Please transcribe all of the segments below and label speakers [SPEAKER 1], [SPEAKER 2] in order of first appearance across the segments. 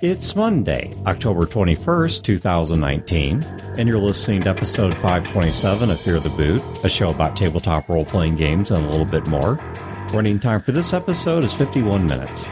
[SPEAKER 1] It's Monday, October 21st, 2019, and you're listening to episode 527 of Fear the Boot, a show about tabletop role playing games and a little bit more. Running time for this episode is 51 minutes.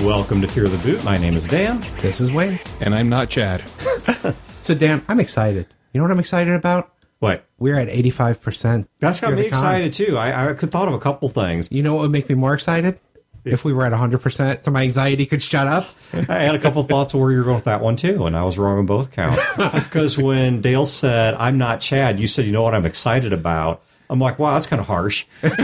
[SPEAKER 1] Welcome to Fear the Boot. My name is Dan.
[SPEAKER 2] This is Wayne.
[SPEAKER 3] And I'm not Chad.
[SPEAKER 2] So, Dan, I'm excited. You know what I'm excited about?
[SPEAKER 1] What?
[SPEAKER 2] We're at 85%.
[SPEAKER 1] That's got me excited too. I, I could thought of a couple things.
[SPEAKER 2] You know what would make me more excited? If we were at 100%, so my anxiety could shut up.
[SPEAKER 1] I had a couple thoughts of where you're going with that one too, and I was wrong on both counts. Because when Dale said, "I'm not Chad," you said, "You know what I'm excited about." I'm like, "Wow, that's kind of harsh." and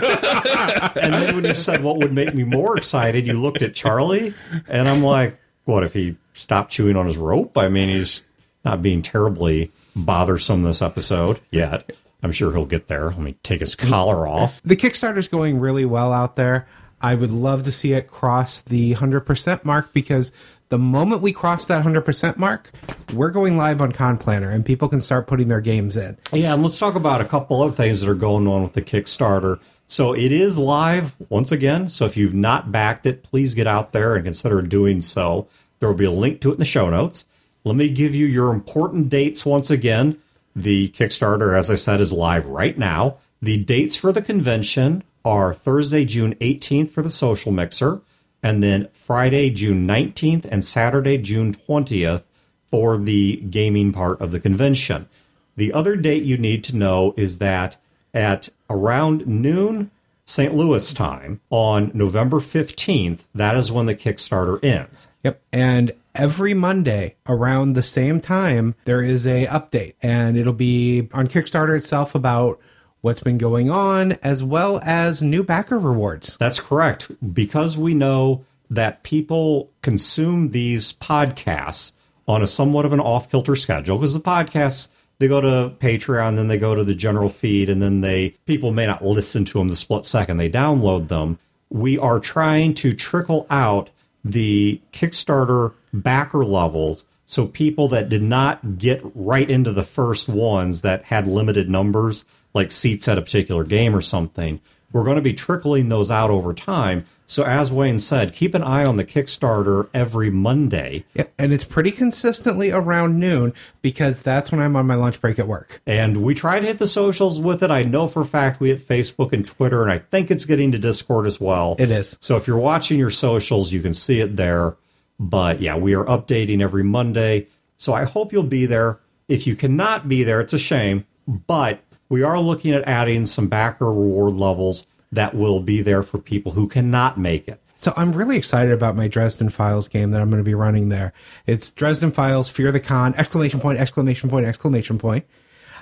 [SPEAKER 1] then when you said, "What would make me more excited?" you looked at Charlie, and I'm like, "What if he stopped chewing on his rope?" I mean, he's not being terribly bothersome this episode yet. I'm sure he'll get there. Let me take his collar off.
[SPEAKER 2] The Kickstarter's going really well out there. I would love to see it cross the 100% mark because the moment we cross that 100% mark, we're going live on Con Planner and people can start putting their games in.
[SPEAKER 1] Yeah, and let's talk about a couple other things that are going on with the Kickstarter. So it is live once again. So if you've not backed it, please get out there and consider doing so. There will be a link to it in the show notes. Let me give you your important dates once again. The Kickstarter, as I said, is live right now. The dates for the convention are Thursday, June 18th for the social mixer, and then Friday, June 19th, and Saturday, June 20th for the gaming part of the convention. The other date you need to know is that at around noon St. Louis time on November 15th, that is when the Kickstarter ends.
[SPEAKER 2] Yep. And every Monday around the same time, there is a update and it'll be on Kickstarter itself about what's been going on as well as new backer rewards.
[SPEAKER 1] That's correct. Because we know that people consume these podcasts on a somewhat of an off kilter schedule, because the podcasts, they go to Patreon, then they go to the general feed, and then they, people may not listen to them the split second they download them. We are trying to trickle out the Kickstarter backer levels so people that did not get right into the first ones that had limited numbers, like seats at a particular game or something, we're going to be trickling those out over time. So, as Wayne said, keep an eye on the Kickstarter every Monday.
[SPEAKER 2] Yep. And it's pretty consistently around noon because that's when I'm on my lunch break at work.
[SPEAKER 1] And we try to hit the socials with it. I know for a fact we hit Facebook and Twitter, and I think it's getting to Discord as well.
[SPEAKER 2] It is.
[SPEAKER 1] So if you're watching your socials, you can see it there. But yeah, we are updating every Monday. So I hope you'll be there. If you cannot be there, it's a shame. But we are looking at adding some backer reward levels that will be there for people who cannot make it.
[SPEAKER 2] So I'm really excited about my Dresden Files game that I'm going to be running there. It's Dresden Files Fear the Con exclamation point exclamation point exclamation point.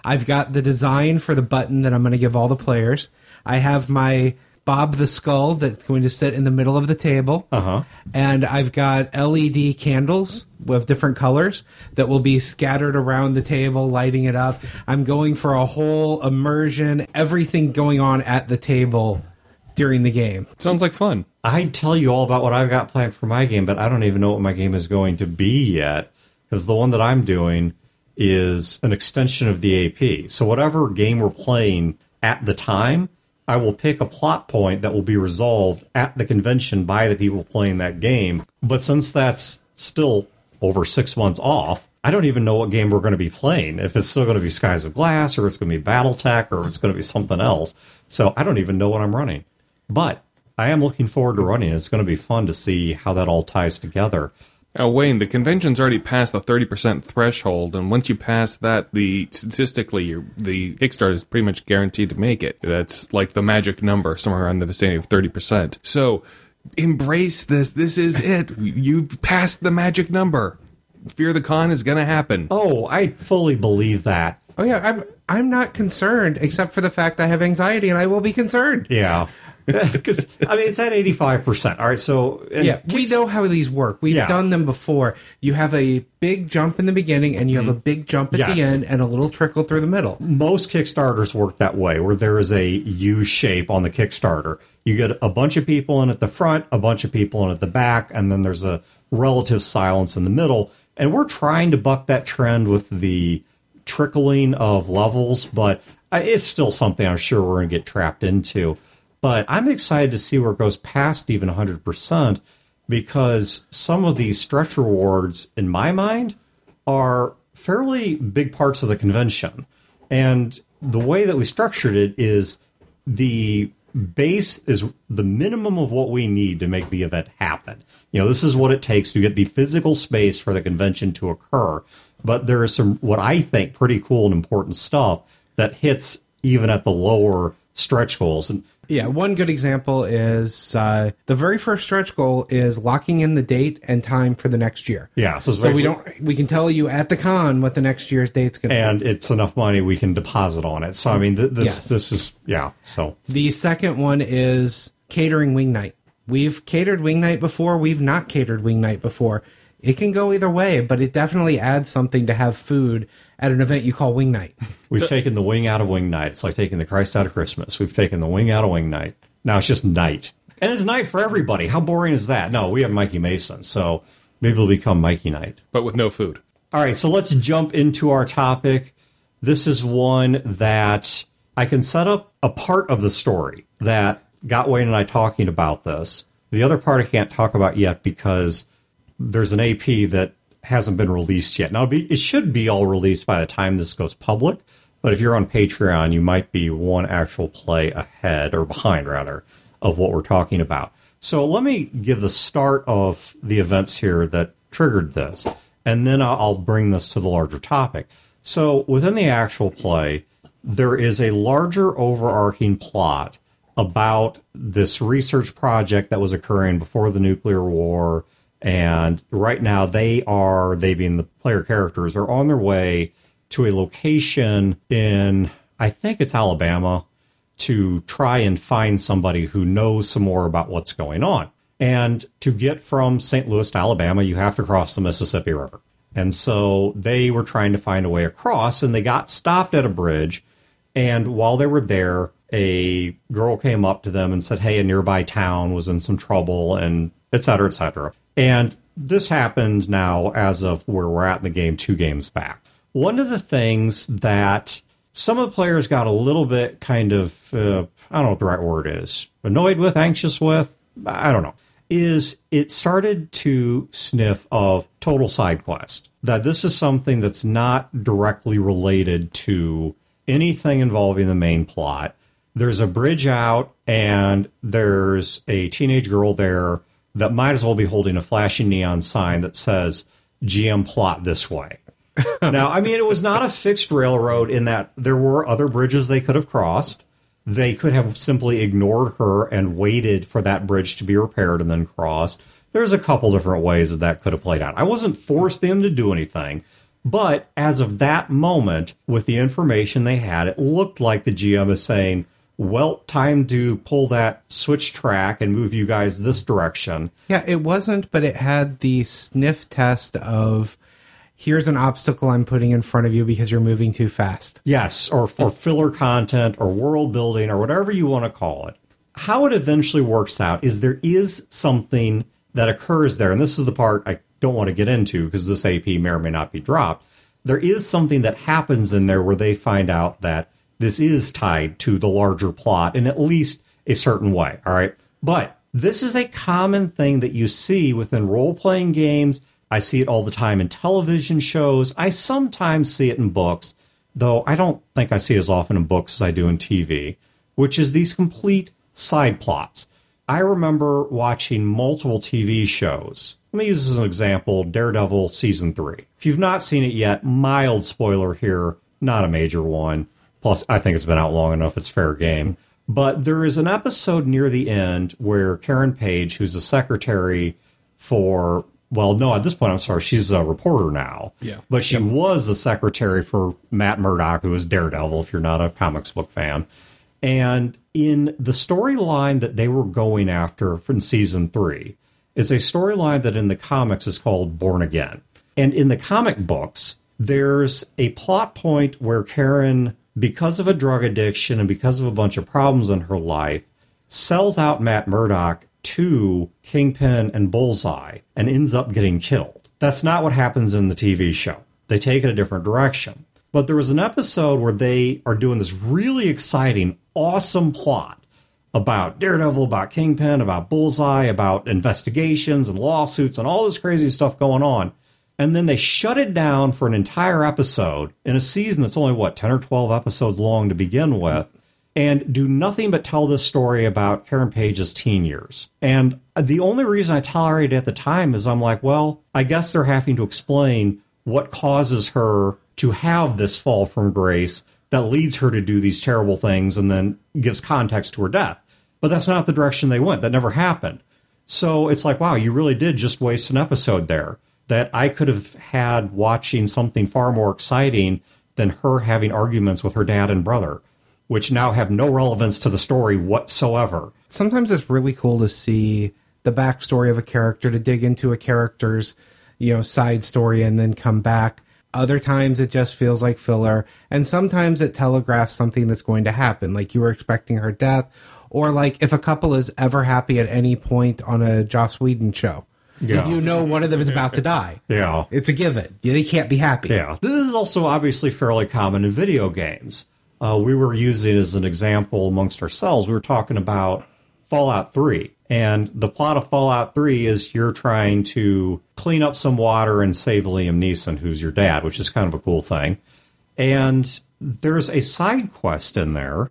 [SPEAKER 2] I've got the design for the button that I'm going to give all the players. I have my Bob the Skull that's going to sit in the middle of the table.
[SPEAKER 1] Uh-huh.
[SPEAKER 2] And I've got LED candles with different colors that will be scattered around the table, lighting it up. I'm going for a whole immersion, everything going on at the table during the game.
[SPEAKER 3] Sounds like fun.
[SPEAKER 1] I'd tell you all about what I've got planned for my game, but I don't even know what my game is going to be yet because the one that I'm doing is an extension of the AP. So whatever game we're playing at the time, I will pick a plot point that will be resolved at the convention by the people playing that game. But since that's still over six months off, I don't even know what game we're going to be playing. If it's still going to be Skies of Glass, or it's going to be BattleTech, or it's going to be something else. So I don't even know what I'm running. But I am looking forward to running. It's going to be fun to see how that all ties together.
[SPEAKER 3] Now, Wayne, the convention's already passed the 30% threshold, and once you pass that, the statistically, you're, the Kickstarter is pretty much guaranteed to make it. That's like the magic number, somewhere around the vicinity of 30%. So, embrace this. This is it. You've passed the magic number. Fear the con is going to happen.
[SPEAKER 1] Oh, I fully believe that.
[SPEAKER 2] Oh yeah, I'm I'm not concerned except for the fact I have anxiety and I will be concerned.
[SPEAKER 1] Yeah. Because, I mean, it's at 85%. All right. So,
[SPEAKER 2] Yeah, we know how these work. We've
[SPEAKER 1] Yeah.
[SPEAKER 2] done them before. You have a big jump in the beginning and you have a big jump at the
[SPEAKER 1] Mm-hmm.
[SPEAKER 2] End and a little trickle through the middle.
[SPEAKER 1] most Kickstarters work that way, where there is a U shape on the Kickstarter. You get a bunch of people in at the front, a bunch of people in at the back, and then there's a relative silence in the middle. And we're trying to buck that trend with the trickling of levels, but it's still something I'm sure we're going to get trapped into. But I'm excited to see where it goes past even 100% because some of these stretch rewards, in my mind, are fairly big parts of the convention. And the way that we structured it is the base is the minimum of what we need to make the event happen. You know, this is what it takes to get the physical space for the convention to occur. But there is some, what I think, pretty cool and important stuff that hits even at the lower stretch goals. And
[SPEAKER 2] Yeah, one good example is uh, the very first stretch goal is locking in the date and time for the next year.
[SPEAKER 1] yeah, so,
[SPEAKER 2] So we don't we can tell you at the con what the next year's date's going to be.
[SPEAKER 1] and it's enough money we can deposit on it. So I mean, th- this
[SPEAKER 2] Yes.
[SPEAKER 1] this is yeah. So
[SPEAKER 2] The second one is catering wing night. We've catered wing night before, we've not catered wing night before. It can go either way, but it definitely adds something to have food at an event you call wing night.
[SPEAKER 1] we've taken the wing out of wing night. It's like taking the Christ out of Christmas. We've taken the wing out of wing night. Now it's just night, and it's night for everybody. How boring is that? No, we have Mikey Mason, so maybe it'll become Mikey night.
[SPEAKER 3] but with no food.
[SPEAKER 1] All right, so let's jump into our topic. This is one that I can set up a part of the story that got Wayne and I talking about this. The other part I can't talk about yet because there's an AP that hasn't been released yet. Now, it should be all released by the time this goes public, but if you're on Patreon, you might be one actual play ahead or behind, rather, of what we're talking about. So let me give the start of the events here that triggered this, and then I'll bring this to the larger topic. So within the actual play, there is a larger overarching plot about this research project that was occurring before the nuclear war. And right now, they are, they being the player characters, are on their way to a location in, I think it's Alabama, to try and find somebody who knows some more about what's going on. And to get from St. Louis to Alabama, you have to cross the Mississippi River. And so they were trying to find a way across, and they got stopped at a bridge. And while they were there, a girl came up to them and said, Hey, a nearby town was in some trouble, and et cetera, et cetera. And this happened now as of where we're at in the game, two games back. One of the things that some of the players got a little bit kind of, uh, I don't know what the right word is, annoyed with, anxious with, I don't know, is it started to sniff of total side quest. That this is something that's not directly related to anything involving the main plot. There's a bridge out, and there's a teenage girl there that might as well be holding a flashing neon sign that says GM plot this way. now, I mean, it was not a fixed railroad in that there were other bridges they could have crossed. They could have simply ignored her and waited for that bridge to be repaired and then crossed. There's a couple different ways that that could have played out. I wasn't forced them to do anything, but as of that moment, with the information they had, it looked like the GM is saying, well, time to pull that switch track and move you guys this direction.
[SPEAKER 2] Yeah, it wasn't, but it had the sniff test of here's an obstacle I'm putting in front of you because you're moving too fast.
[SPEAKER 1] Yes, or for filler content or world building or whatever you want to call it. How it eventually works out is there is something that occurs there, and this is the part I don't want to get into because this AP may or may not be dropped. There is something that happens in there where they find out that this is tied to the larger plot in at least a certain way. All right. But this is a common thing that you see within role playing games. I see it all the time in television shows. I sometimes see it in books, though I don't think I see it as often in books as I do in TV, which is these complete side plots. I remember watching multiple TV shows. Let me use as an example Daredevil season three. If you've not seen it yet, mild spoiler here, not a major one. Plus, I think it's been out long enough, it's fair game. But there is an episode near the end where Karen Page, who's the secretary for, well, no, at this point, I'm sorry, she's a reporter now.
[SPEAKER 3] Yeah.
[SPEAKER 1] But she was the secretary for Matt Murdock, who is Daredevil, if you're not a comics book fan. And in the storyline that they were going after from season three, is a storyline that in the comics is called Born Again. And in the comic books, there's a plot point where Karen, because of a drug addiction and because of a bunch of problems in her life, sells out Matt Murdock to Kingpin and Bullseye and ends up getting killed. That's not what happens in the TV show. They take it a different direction. But there was an episode where they are doing this really exciting, awesome plot about Daredevil, about Kingpin, about Bullseye, about investigations and lawsuits and all this crazy stuff going on. And then they shut it down for an entire episode in a season that's only, what, 10 or 12 episodes long to begin with, and do nothing but tell this story about Karen Page's teen years. And the only reason I tolerated it at the time is I'm like, well, I guess they're having to explain what causes her to have this fall from grace that leads her to do these terrible things and then gives context to her death. But that's not the direction they went. That never happened. So it's like, wow, you really did just waste an episode there that I could have had watching something far more exciting than her having arguments with her dad and brother, which now have no relevance to the story whatsoever.
[SPEAKER 2] Sometimes it's really cool to see the backstory of a character, to dig into a character's, you know, side story and then come back. Other times it just feels like filler, and sometimes it telegraphs something that's going to happen, like you were expecting her death, or like if a couple is ever happy at any point on a Joss Whedon show.
[SPEAKER 1] Yeah.
[SPEAKER 2] You know one of them is about to die.
[SPEAKER 1] Yeah.
[SPEAKER 2] It's a given. They can't be happy.
[SPEAKER 1] Yeah. This is also obviously fairly common in video games. Uh, we were using as an example amongst ourselves, we were talking about Fallout 3. And the plot of Fallout 3 is you're trying to clean up some water and save Liam Neeson, who's your dad, which is kind of a cool thing. And there's a side quest in there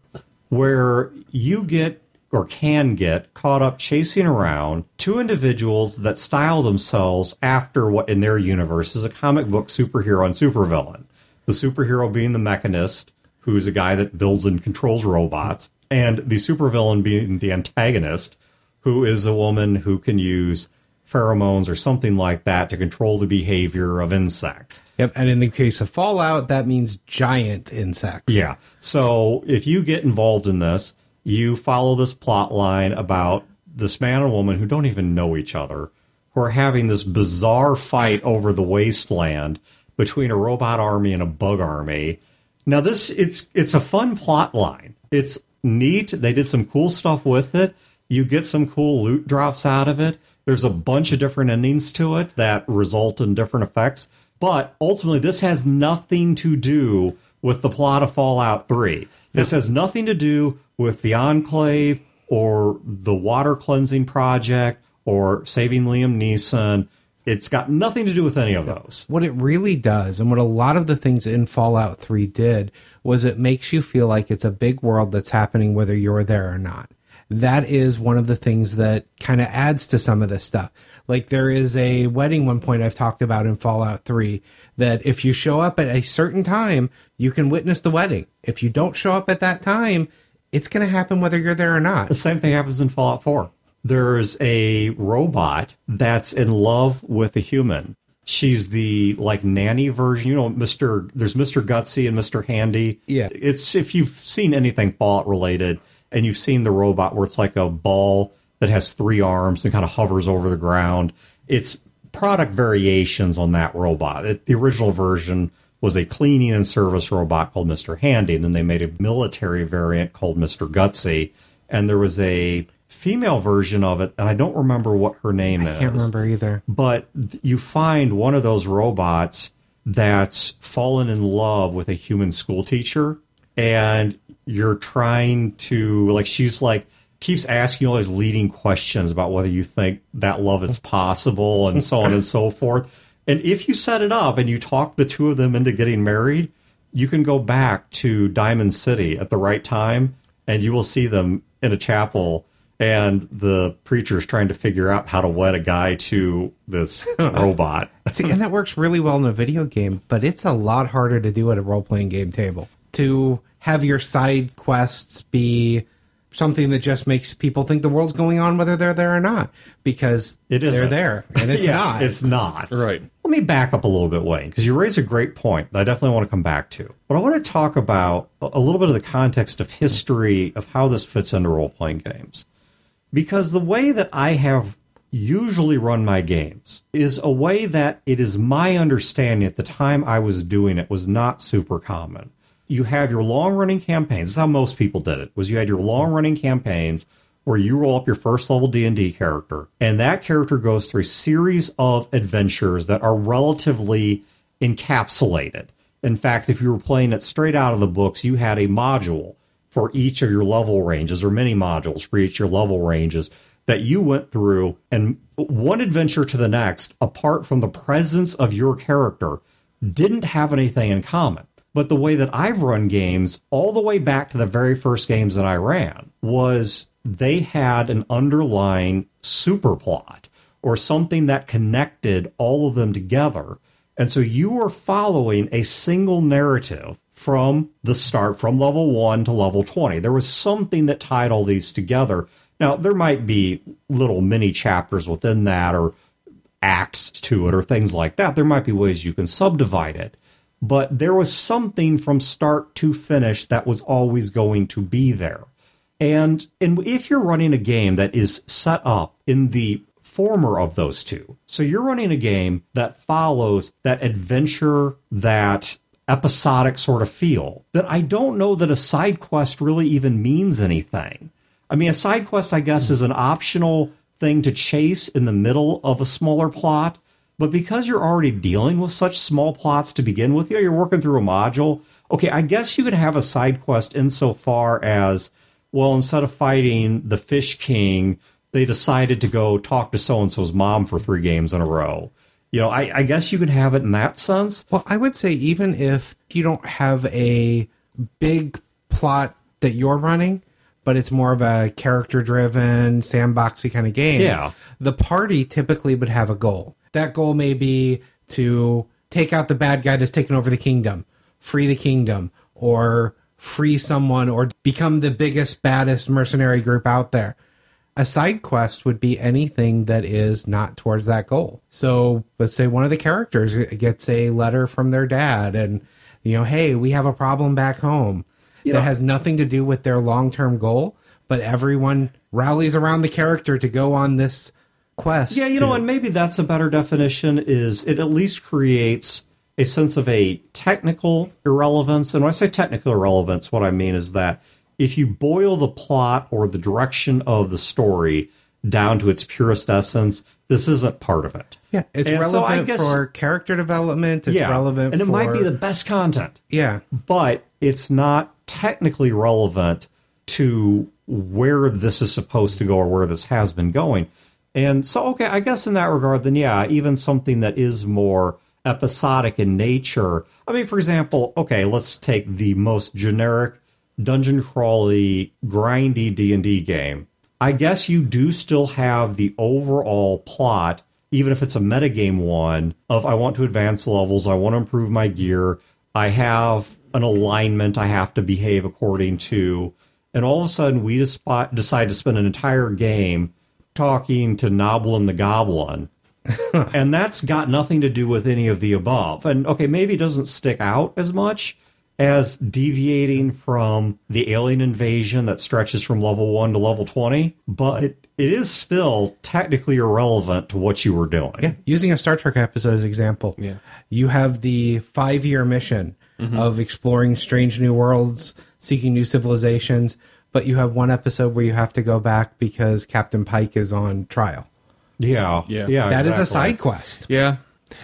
[SPEAKER 1] where you get or can get caught up chasing around two individuals that style themselves after what in their universe is a comic book superhero and supervillain. The superhero being the mechanist, who's a guy that builds and controls robots, and the supervillain being the Antagonizer, who is a woman who can use pheromones or something like that to control the behavior of insects.
[SPEAKER 2] Yep. And in the case of Fallout, that means giant insects.
[SPEAKER 1] Yeah. So if you get involved in this, you follow this plot line about this man and woman who don't even know each other, who are having this bizarre fight over the wasteland between a robot army and a bug army. Now this it's it's a fun plot line. It's neat. They did some cool stuff with it. You get some cool loot drops out of it. There's a bunch of different endings to it that result in different effects. But ultimately, this has nothing to do with the plot of Fallout 3. This has nothing to do with the Enclave or the water cleansing project or saving Liam Neeson. It's got nothing to do with any of those.
[SPEAKER 2] What it really does, and what a lot of the things in Fallout 3 did, was it makes you feel like it's a big world that's happening whether you're there or not. That is one of the things that kind of adds to some of this stuff. Like there is a wedding one point I've talked about in Fallout 3 that if you show up at a certain time, you can witness the wedding. If you don't show up at that time, it's going to happen whether you're there or not.
[SPEAKER 1] The same thing happens in Fallout 4. There's a robot that's in love with a human. She's the like nanny version, you know, Mr. There's Mr. Gutsy and Mr. Handy.
[SPEAKER 2] Yeah.
[SPEAKER 1] It's if you've seen anything Fallout related and you've seen the robot where it's like a ball that has three arms and kind of hovers over the ground. It's product variations on that robot. It, the original version was a cleaning and service robot called Mr. Handy, and then they made a military variant called Mr. Gutsy, and there was a female version of it, and I don't remember what her name is.
[SPEAKER 2] I can't remember either.
[SPEAKER 1] But you find one of those robots that's fallen in love with a human school teacher, and you're trying to like she's like keeps asking all these leading questions about whether you think that love is possible and so on and so forth. And if you set it up and you talk the two of them into getting married, you can go back to Diamond City at the right time and you will see them in a chapel and the preacher's trying to figure out how to wed a guy to this robot.
[SPEAKER 2] See, and that works really well in a video game, but it's a lot harder to do at a role playing game table. To have your side quests be something that just makes people think the world's going on whether they're there or not because
[SPEAKER 1] It isn't.
[SPEAKER 2] they're there and it's
[SPEAKER 1] Yeah,
[SPEAKER 2] not.
[SPEAKER 1] It's not.
[SPEAKER 3] Right.
[SPEAKER 1] Let me back up a little bit, Wayne, because you raise a great point that I definitely want to come back to. But I want to talk about a little bit of the context of history of how this fits into role playing games. Because the way that I have usually run my games is a way that it is my understanding at the time I was doing it was not super common. You have your long running campaigns. This is how most people did it. Was you had your long running campaigns where you roll up your first level D&D character and that character goes through a series of adventures that are relatively encapsulated. In fact, if you were playing it straight out of the books, you had a module for each of your level ranges or mini modules for each of your level ranges that you went through and one adventure to the next, apart from the presence of your character, didn't have anything in common. But the way that I've run games, all the way back to the very first games that I ran, was they had an underlying super plot or something that connected all of them together. And so you were following a single narrative from the start, from level one to level 20. There was something that tied all these together. Now, there might be little mini chapters within that or acts to it or things like that. There might be ways you can subdivide it. But there was something from start to finish that was always going to be there. And, and if you're running a game that is set up in the former of those two, so you're running a game that follows that adventure, that episodic sort of feel, then I don't know that a side quest really even means anything. I mean, a side quest, I guess, is an optional thing to chase in the middle of a smaller plot. But because you're already dealing with such small plots to begin with, you know, you're working through a module. Okay, I guess you could have a side quest insofar as, well, instead of fighting the Fish King, they decided to go talk to so and so's mom for three games in a row. You know, I, I guess you could have it in that sense.
[SPEAKER 2] Well, I would say even if you don't have a big plot that you're running, but it's more of a character driven, sandboxy kind of game.
[SPEAKER 1] Yeah.
[SPEAKER 2] The party typically would have a goal. That goal may be to take out the bad guy that's taken over the kingdom, free the kingdom, or free someone, or become the biggest, baddest mercenary group out there. A side quest would be anything that is not towards that goal. So let's say one of the characters gets a letter from their dad and, you know, hey, we have a problem back home
[SPEAKER 1] You
[SPEAKER 2] that
[SPEAKER 1] know-
[SPEAKER 2] has nothing to do with their long term goal, but everyone rallies around the character to go on this quest.
[SPEAKER 1] Yeah, you
[SPEAKER 2] to-
[SPEAKER 1] know, and maybe that's a better definition is it at least creates a sense of a technical irrelevance. And when I say technical irrelevance, what I mean is that if you boil the plot or the direction of the story down to its purest essence, this isn't part of it.
[SPEAKER 2] Yeah, it's
[SPEAKER 1] And so
[SPEAKER 2] relevant
[SPEAKER 1] guess-
[SPEAKER 2] for character development. It's
[SPEAKER 1] yeah,
[SPEAKER 2] relevant,
[SPEAKER 1] and it
[SPEAKER 2] for,
[SPEAKER 1] might be the best content.
[SPEAKER 2] yeah.
[SPEAKER 1] but it's not technically relevant to where this is supposed to go or where this has been going. And so, okay, I guess in that regard, then yeah, even something that is more episodic in nature. I mean, for example, okay, let's take the most generic dungeon crawly, grindy D and D game. I guess you do still have the overall plot, even if it's a metagame one, of I want to advance levels, I want to improve my gear, I have an alignment I have to behave according to, and all of a sudden we decide to spend an entire game talking to Noblin the Goblin. and that's got nothing to do with any of the above. And okay, maybe it doesn't stick out as much as deviating from the alien invasion that stretches from level 1 to level 20, but it is still technically irrelevant to what you were doing.
[SPEAKER 2] Yeah, using a Star Trek episode as an example.
[SPEAKER 3] Yeah.
[SPEAKER 2] You have the five year mission mm-hmm. of exploring strange new worlds, seeking new civilizations, but you have one episode where you have to go back because Captain Pike is on trial.
[SPEAKER 1] Yeah.
[SPEAKER 3] Yeah.
[SPEAKER 1] Yeah.
[SPEAKER 2] That is a side quest.
[SPEAKER 3] Yeah.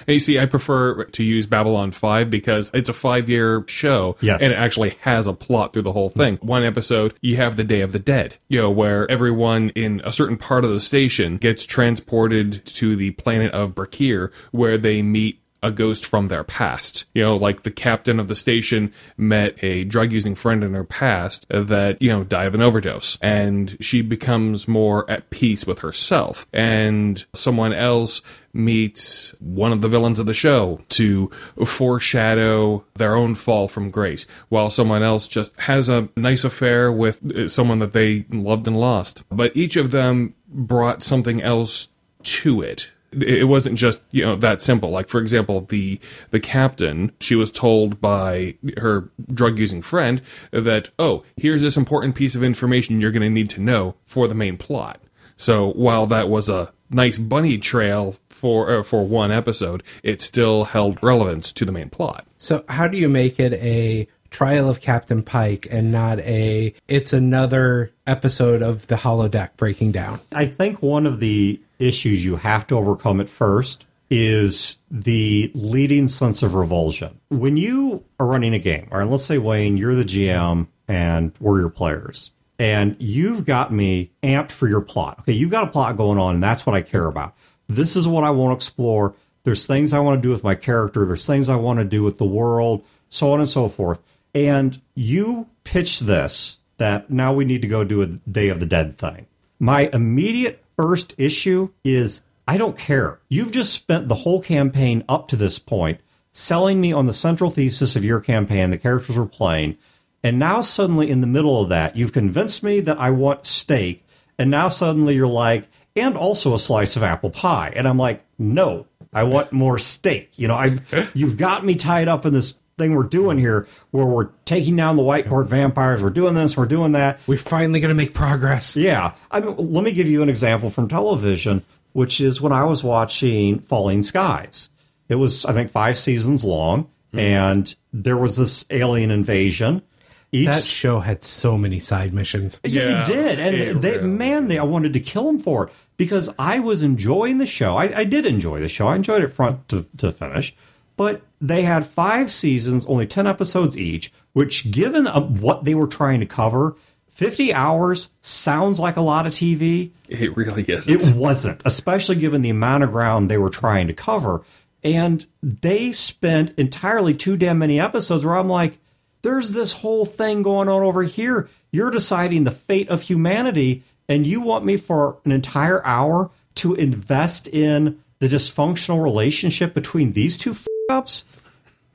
[SPEAKER 3] And you see, I prefer to use Babylon 5 because it's a five year show.
[SPEAKER 1] Yes.
[SPEAKER 3] And it actually has a plot through the whole thing. One episode, you have the Day of the Dead, you know, where everyone in a certain part of the station gets transported to the planet of Brakir, where they meet a ghost from their past. You know, like the captain of the station met a drug using friend in her past that, you know, died of an overdose. And she becomes more at peace with herself. And someone else meets one of the villains of the show to foreshadow their own fall from grace, while someone else just has a nice affair with uh, someone that they loved and lost. But each of them brought something else to it it wasn't just you know that simple. Like for example the the captain she was told by her drug using friend that oh here's this important piece of information you're going to need to know for the main plot. So while that was a nice bunny trail for uh, for one episode it still held relevance to the main plot.
[SPEAKER 2] So, how do you make it a trial of Captain Pike and not a it's another episode of the holodeck breaking down?
[SPEAKER 1] I think one of the issues you have to overcome at first is the leading sense of revulsion. When you are running a game, or let's say Wayne, you're the GM and we're your players. And you've got me amped for your plot. Okay, you've got a plot going on, and that's what I care about. This is what I want to explore. There's things I want to do with my character. There's things I want to do with the world, so on and so forth. And you pitched this that now we need to go do a Day of the Dead thing. My immediate first issue is I don't care. You've just spent the whole campaign up to this point selling me on the central thesis of your campaign, the characters we're playing. And now suddenly in the middle of that, you've convinced me that I want steak. And now suddenly you're like, and also a slice of apple pie. And I'm like, no, I want more steak. You know, I you've got me tied up in this thing we're doing here where we're taking down the white court vampires, we're doing this, we're doing that.
[SPEAKER 2] We're finally going to make progress.
[SPEAKER 1] Yeah. I mean, let me give you an example from television, which is when I was watching Falling Skies. It was, I think, five seasons long, hmm. and there was this alien invasion. Each
[SPEAKER 2] That show had so many side missions.
[SPEAKER 1] yeah,
[SPEAKER 3] Yeah,
[SPEAKER 1] it did, and
[SPEAKER 3] it
[SPEAKER 1] they,
[SPEAKER 3] really
[SPEAKER 1] man, they I wanted to kill him for it because I was enjoying the show. I, I did enjoy the show. I enjoyed it front to, to finish, but they had five seasons, only ten episodes each. Which, given uh, what they were trying to cover, fifty hours sounds like a lot of TV.
[SPEAKER 3] It really is.
[SPEAKER 1] It wasn't, especially given the amount of ground they were trying to cover. And they spent entirely too damn many episodes where I'm like, there's this whole thing going on over here. You're deciding the fate of humanity, and you want me for an entire hour to invest in the dysfunctional relationship between these two ups?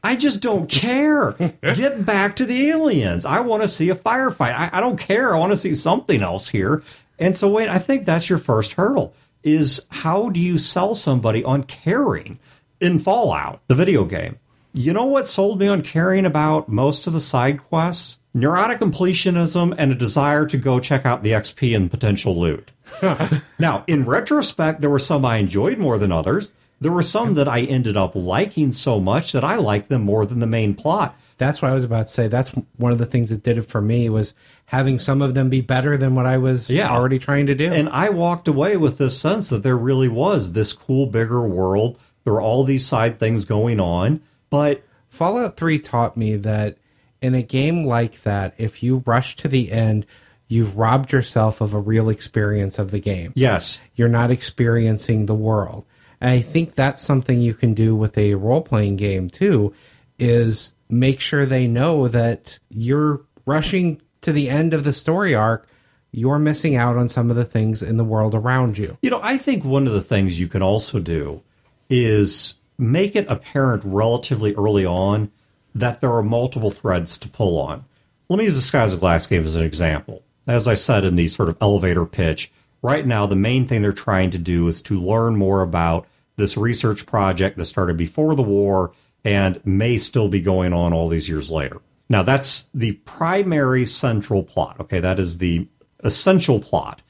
[SPEAKER 1] I just don't care. Get back to the aliens. I want to see a firefight. I, I don't care. I want to see something else here. And so, wait, I think that's your first hurdle is how do you sell somebody on caring in Fallout, the video game? You know what sold me on caring about most of the side quests? Neurotic completionism and a desire to go check out the XP and potential loot. now, in retrospect, there were some I enjoyed more than others. There were some that I ended up liking so much that I liked them more than the main plot.
[SPEAKER 2] That's what I was about to say. That's one of the things that did it for me was having some of them be better than what I was
[SPEAKER 1] Yeah.
[SPEAKER 2] already trying to do.
[SPEAKER 1] And I walked away with this sense that there really was this cool, bigger world. There were all these side things going on, but
[SPEAKER 2] Fallout 3 taught me that in a game like that, if you rush to the end, you've robbed yourself of a real experience of the game.
[SPEAKER 1] yes,
[SPEAKER 2] You're not experiencing the world. And I think that's something you can do with a role playing game too, is make sure they know that you're rushing to the end of the story arc. You're missing out on some of the things in the world around you.
[SPEAKER 1] You know, I think one of the things you can also do is make it apparent relatively early on that there are multiple threads to pull on. Let me use the Skies of Glass game as an example. As I said in the sort of elevator pitch, right now the main thing they're trying to do is to learn more about this research project that started before the war and may still be going on all these years later. Now, that's the primary central plot. Okay, that is the essential plot.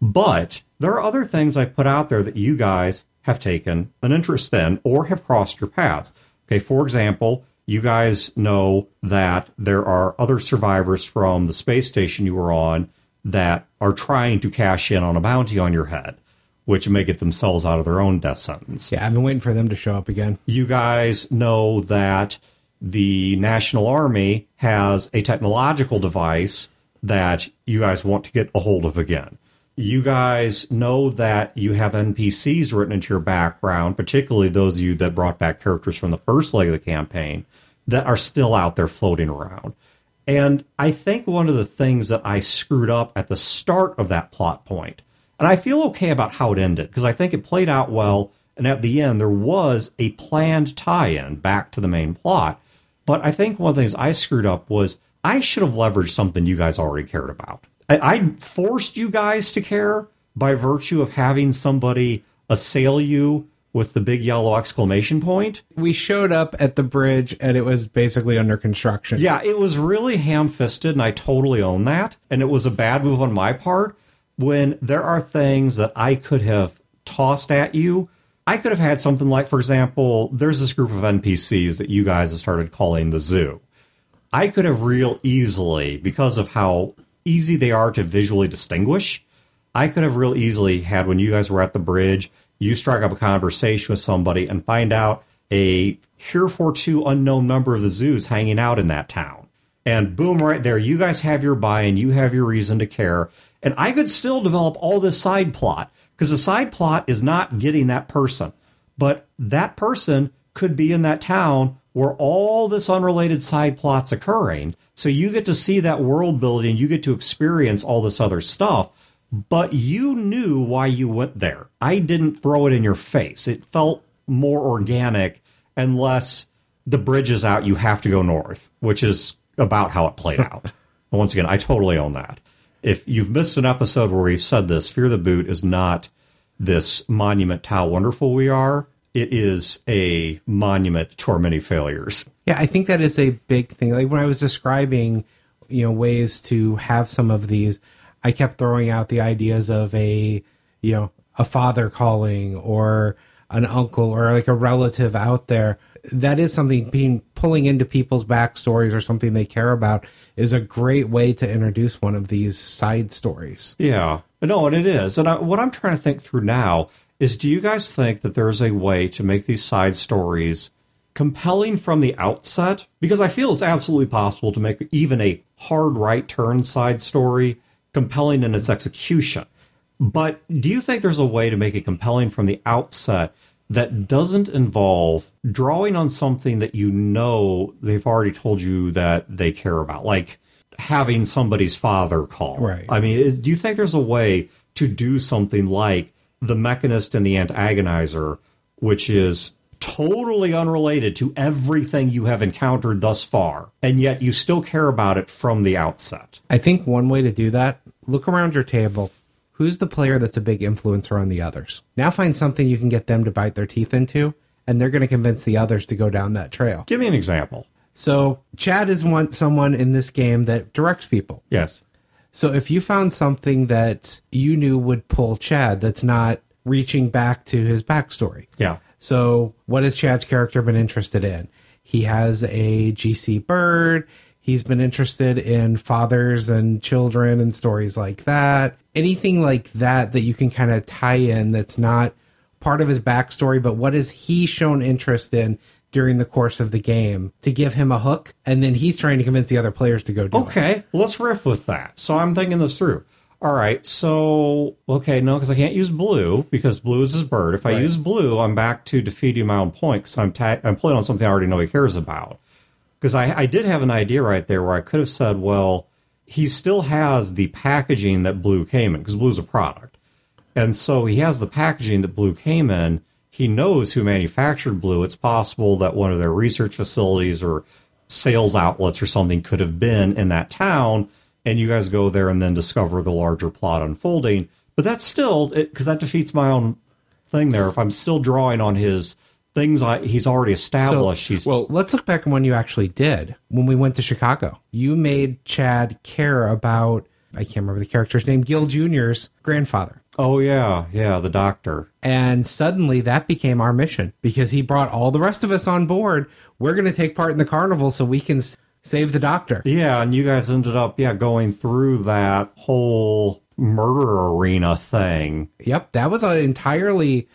[SPEAKER 1] But there are other things I put out there that you guys have taken an interest in or have crossed your paths. Okay, for example, you guys know that there are other survivors from the space station you were on that are trying to cash in on a bounty on your head, which may get themselves out of their own death sentence
[SPEAKER 2] Yeah, I've been waiting for them to show up again.
[SPEAKER 1] you guys know that the National Army has a technological device that you guys want to get a hold of again. You guys know that you have NPCs written into your background, particularly those of you that brought back characters from the first leg of the campaign that are still out there floating around. And I think one of the things that I screwed up at the start of that plot point, and I feel okay about how it ended because I think it played out well. And at the end, there was a planned tie in back to the main plot. But I think one of the things I screwed up was I should have leveraged something you guys already cared about. I, I forced you guys to care by virtue of having somebody assail you with the big yellow exclamation point.
[SPEAKER 2] We showed up at the bridge and it was basically under construction.
[SPEAKER 1] Yeah, it was really ham fisted, and I totally own that. And it was a bad move on my part when there are things that I could have tossed at you. I could have had something like, for example, there's this group of NPCs that you guys have started calling the zoo. I could have real easily, because of how easy they are to visually distinguish, I could have real easily had when you guys were at the bridge, you strike up a conversation with somebody and find out a heretofore unknown number of the zoos hanging out in that town. And boom, right there, you guys have your buy and you have your reason to care. And I could still develop all this side plot because the side plot is not getting that person, but that person could be in that town where all this unrelated side plots occurring. So you get to see that world building, you get to experience all this other stuff, but you knew why you went there. I didn't throw it in your face. It felt more organic unless the bridge is out, you have to go north, which is about how it played out. And once again, I totally own that. If you've missed an episode where we've said this, Fear the Boot is not this monument to how wonderful we are. It is a monument to our many failures.
[SPEAKER 2] Yeah, I think that is a big thing. Like when I was describing, you know, ways to have some of these, I kept throwing out the ideas of a, you know, a father calling or an uncle or like a relative out there. That is something being pulling into people's backstories or something they care about is a great way to introduce one of these side stories.
[SPEAKER 1] Yeah, no, and it is. And I, what I'm trying to think through now is do you guys think that there's a way to make these side stories compelling from the outset? Because I feel it's absolutely possible to make even a hard right turn side story compelling in its execution. But do you think there's a way to make it compelling from the outset that doesn't involve drawing on something that you know they've already told you that they care about? Like having somebody's father call.
[SPEAKER 2] Right.
[SPEAKER 1] I mean, do you think there's a way to do something like the Mechanist and the Antagonizer, which is totally unrelated to everything you have encountered thus far, and yet you still care about it from the outset?
[SPEAKER 2] I think one way to do that, look around your table. Who's the player that's a big influencer on the others? Now find something you can get them to bite their teeth into, and they're going to convince the others to go down that trail.
[SPEAKER 1] Give me an example.
[SPEAKER 2] So, Chad is one someone in this game that directs people.
[SPEAKER 1] Yes.
[SPEAKER 2] So if you found something that you knew would pull Chad that's not reaching back to his backstory.
[SPEAKER 1] Yeah.
[SPEAKER 2] So what has Chad's character been interested in? He has a GC bird. He's been interested in fathers and children and stories like that. Anything like that that you can kind of tie in that's not part of his backstory, but what has he shown interest in during the course of the game to give him a hook? And then he's trying to convince the other players to go do it.
[SPEAKER 1] Okay, let's riff with that. So I'm thinking this through. All right, so okay, no, because I can't use blue because blue is his bird. If I
[SPEAKER 2] Right.
[SPEAKER 1] use blue, I'm back to defeating my own point because I'm ta- I'm playing on something I already know he cares about. Because I, I did have an idea right there where I could have said, well, he still has the packaging that blue came in because blue's a product, and so he has the packaging that blue came in. He knows who manufactured blue. It's possible that one of their research facilities or sales outlets or something could have been in that town and you guys go there and then discover the larger plot unfolding but that's still because that defeats my own thing there if i'm still drawing on his things I, he's already established he's
[SPEAKER 3] Well,
[SPEAKER 2] Let's look back on when you actually did. When we went to Chicago, you made Chad care about, I can't remember the character's name, Gil Jr.'s grandfather.
[SPEAKER 1] oh yeah yeah the doctor
[SPEAKER 2] And suddenly that became our mission because he brought all the rest of us on board. We're going to take part in the carnival so we can save the doctor.
[SPEAKER 1] yeah and you guys ended up yeah going through that whole murder arena thing
[SPEAKER 2] Yep, that was an entirely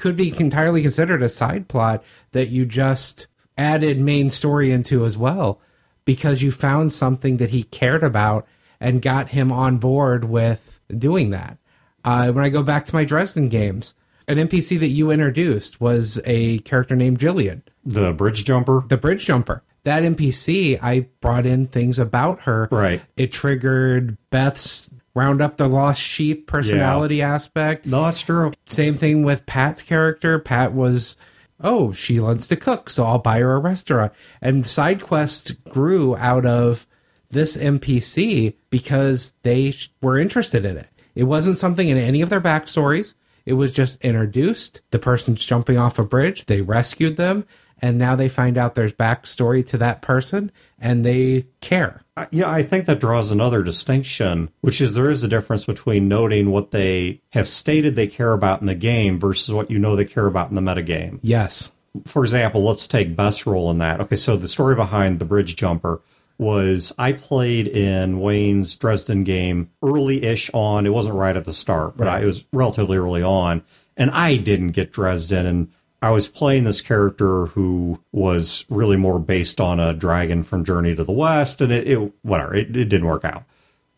[SPEAKER 2] could be entirely considered a side plot that you just added main story into as well because you found something that he cared about and got him on board with doing that. Uh, when I go back to my Dresden games, an NPC that you introduced was a character named Jillian,
[SPEAKER 1] the bridge jumper
[SPEAKER 2] the bridge jumper. That NPC, I brought in things about her.
[SPEAKER 1] Right.
[SPEAKER 2] It triggered Beth's round up the lost sheep personality aspect.
[SPEAKER 1] no that's true
[SPEAKER 2] Same thing with Pat's character. Pat was, oh, she loves to cook, so I'll buy her a restaurant. And side quests grew out of this NPC because they were interested in it. It wasn't something in any of their backstories. It was just introduced. The person's jumping off a bridge. They rescued them. And now they find out there's backstory to that person and they care.
[SPEAKER 1] Yeah, I think that draws another distinction, which is there is a difference between noting what they have stated they care about in the game versus what you know they care about in the metagame.
[SPEAKER 2] Yes.
[SPEAKER 1] For example, let's take Beth's role in that. Okay, so the story behind the bridge jumper was I played in Wayne's Dresden game early ish on. It wasn't right at the start, but I, it was relatively early on. And I didn't get Dresden. And I was playing this character who was really more based on a dragon from Journey to the West, and it, it whatever, it, it didn't work out.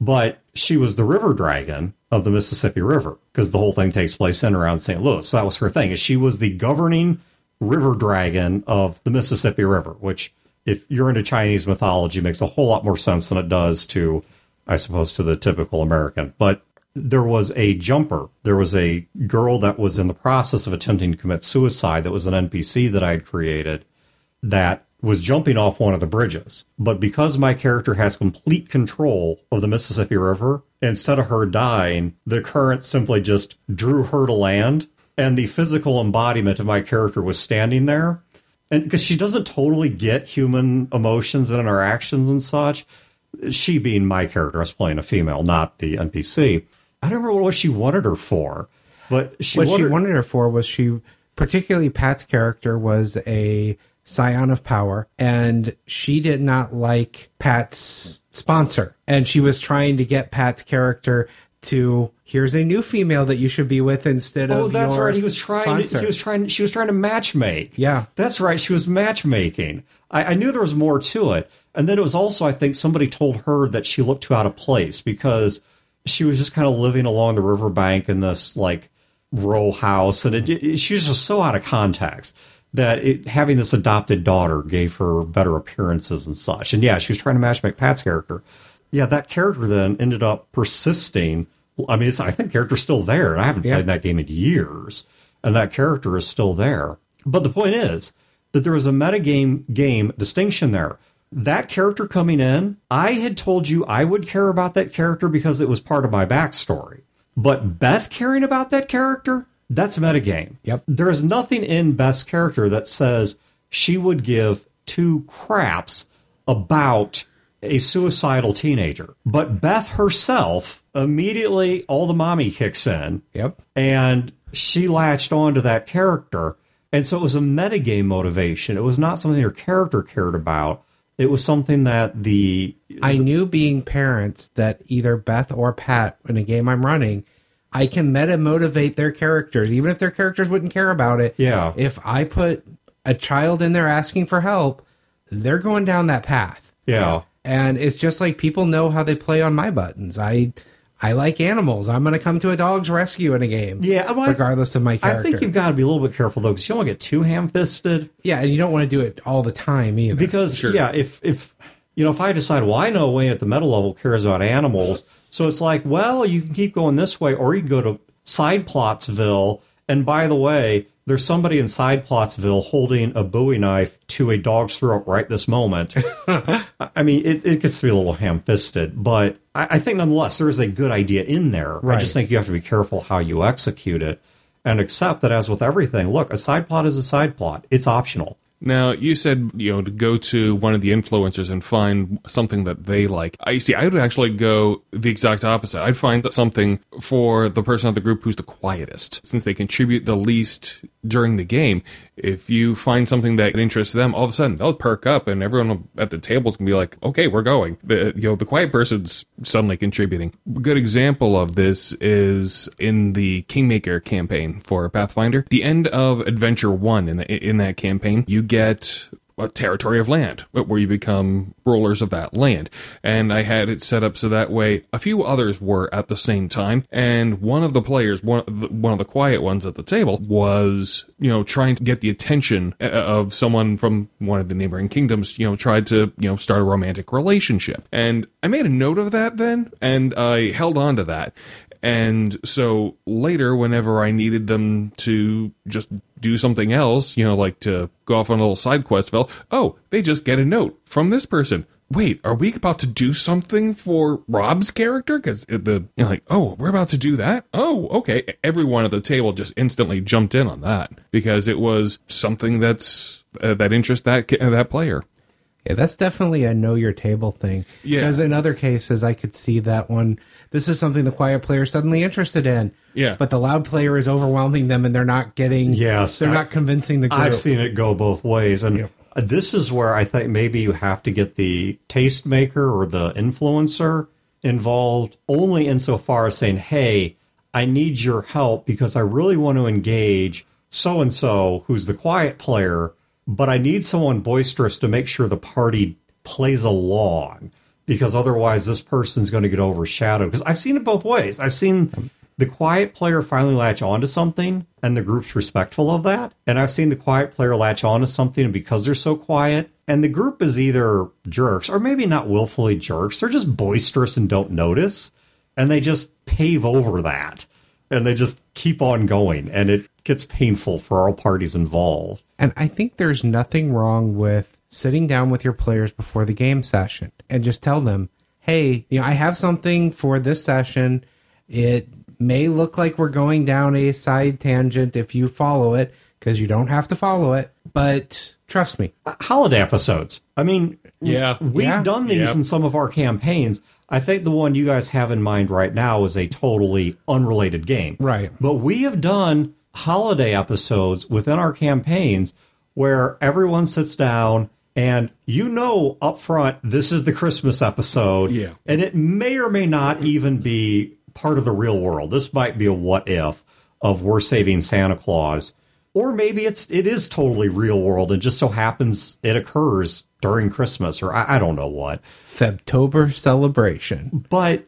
[SPEAKER 1] But she was the river dragon of the Mississippi River because the whole thing takes place in around St. Louis. So that was her thing. She was the governing river dragon of the Mississippi River, which, if you're into Chinese mythology, makes a whole lot more sense than it does to, I suppose, to the typical American. But there was a jumper. There was a girl that was in the process of attempting to commit suicide that was an NPC that I had created that was jumping off one of the bridges. But because my character has complete control of the Mississippi River, instead of her dying, the current simply just drew her to land. And the physical embodiment of my character was standing there. And because she doesn't totally get human emotions and interactions and such, she being my character, I was playing a female, not the NPC. I don't remember what she wanted her for, but she
[SPEAKER 2] what
[SPEAKER 1] wanted,
[SPEAKER 2] she wanted her for was she, particularly Pat's character, was a scion of power, and she did not like Pat's sponsor, and she was trying to get Pat's character to here's a new female that you should be with instead
[SPEAKER 1] Oh,
[SPEAKER 2] of
[SPEAKER 1] oh
[SPEAKER 2] that's
[SPEAKER 1] right. He was trying. To, he was trying. She was trying to matchmake.
[SPEAKER 2] Yeah.
[SPEAKER 1] that's right. She was matchmaking. I, I knew there was more to it, and then it was also. I think somebody told her that she looked too out of place because she was just kind of living along the riverbank in this like row house, and it, it, she was just so out of context that it, having this adopted daughter gave her better appearances and such. And yeah, she was trying to matchmake Pat's character. Yeah, that character then ended up persisting. I mean, it's, I think character's still there, and I haven't
[SPEAKER 2] Yeah.
[SPEAKER 1] played that game in years, and that character is still there. But the point is that there was a metagame game distinction there. That character coming in, I had told you I would care about that character because it was part of my backstory. But Beth caring about that character, that's a metagame.
[SPEAKER 2] Yep.
[SPEAKER 1] There is nothing in Beth's character that says she would give two craps about a suicidal teenager. But Beth herself, immediately all the mommy kicks in
[SPEAKER 2] Yep.
[SPEAKER 1] and she latched on to that character. And so it was a metagame motivation. It was not something her character cared about. It was something that the
[SPEAKER 2] I knew being parents that either Beth or Pat in a game I'm running, I can meta motivate their characters, even if their characters wouldn't care about it.
[SPEAKER 1] Yeah.
[SPEAKER 2] If I put a child in there asking for help, they're going down that path.
[SPEAKER 1] yeah.
[SPEAKER 2] And it's just like people know how they play on my buttons. I I like animals. I'm going to come to a dog's rescue in a game.
[SPEAKER 1] Yeah, well, I-
[SPEAKER 2] regardless of my character.
[SPEAKER 1] I think you've got to be a little bit careful though, because you don't want to get too ham-fisted.
[SPEAKER 2] yeah, and you don't want to do it all the time either.
[SPEAKER 1] Because
[SPEAKER 3] Sure.
[SPEAKER 1] yeah, if if you know, if I decide, well, I know Wayne at the meta level cares about animals, so it's like, well, you can keep going this way, or you can go to Side Plotsville, and by the way, there's somebody in Side Plotsville holding a Bowie knife to a dog's throat right this moment. I mean, it, it gets to be a little ham-fisted, but I, I think nonetheless there is a good idea in there. I just think you have to be careful how you execute it. And accept that, as with everything, look, a side plot is a side plot. It's optional.
[SPEAKER 3] Now, you said, you know, to go to one of the influencers and find something that they like. I see, I would actually go the exact opposite. I'd find something for the person of the group who's the quietest, since they contribute the least during the game. If you find something that interests them, all of a sudden they'll perk up and everyone at the tables can be like, okay, we're going. The, you know, the quiet person's suddenly contributing. A good example of this is in the Kingmaker campaign for Pathfinder. The end of Adventure 1 in, the, in that campaign, you get a territory of land where you become rulers of that land. And I had it set up so that way a few others were at the same time. And one of the players, one of the, one of the quiet ones at the table, was you know trying to get the attention uh, of someone from one of the neighboring kingdoms. You know, tried to you know start a romantic relationship. And I made a note of that then, and I held on to that. And so later, whenever I needed them to just do something else, you know, like to go off on a little side quest, well, oh, they just get a note from this person. Wait, are we about to do something for Rob's character? Because the you know, like, oh, we're about to do that. Oh, okay. Everyone at the table just instantly jumped in on that because it was something that's uh, that interests that ca- that player.
[SPEAKER 2] Yeah, that's definitely a know your table thing.
[SPEAKER 3] Yeah.
[SPEAKER 2] Because in other cases, I could see that one. This is something the quiet player is suddenly interested in.
[SPEAKER 3] Yeah.
[SPEAKER 2] But the loud player is overwhelming them and they're not getting.
[SPEAKER 1] Yes,
[SPEAKER 2] They're
[SPEAKER 1] I-
[SPEAKER 2] not convincing the group.
[SPEAKER 1] I've seen it go both ways, and
[SPEAKER 2] Yeah.
[SPEAKER 1] Uh, this is where I think maybe you have to get the tastemaker or the influencer involved only insofar as saying, "Hey, I need your help because I really want to engage." so and so who's the quiet player, but I need someone boisterous to make sure the party plays along because otherwise this person's going to get overshadowed. Because I've seen it both ways. I've seen the quiet player finally latch onto something and the group's respectful of that. And I've seen the quiet player latch onto something and because they're so quiet, and the group is either jerks or maybe not willfully jerks, they're just boisterous and don't notice. And they just pave over that and they just keep on going. And it gets painful for all parties involved.
[SPEAKER 2] And I think there's nothing wrong with sitting down with your players before the game session and just tell them, hey, you know, I have something for this session. It may look like we're going down a side tangent if you follow it, because you don't have to follow it, but trust me.
[SPEAKER 1] Uh, holiday episodes. I mean,
[SPEAKER 3] Yeah.
[SPEAKER 1] we've
[SPEAKER 2] Yeah.
[SPEAKER 1] done these
[SPEAKER 3] Yep.
[SPEAKER 1] in some of our campaigns. I think the one you guys have in mind right now is a totally unrelated game.
[SPEAKER 2] Right.
[SPEAKER 1] But we have done holiday episodes within our campaigns where everyone sits down and you know up front this is the Christmas episode.
[SPEAKER 3] Yeah.
[SPEAKER 1] And it may or may not even be part of the real world. This might be a what if of we're saving Santa Claus. Or maybe it's it is totally real world and just so happens it occurs during Christmas or I, I don't know what.
[SPEAKER 2] Febtober celebration.
[SPEAKER 1] But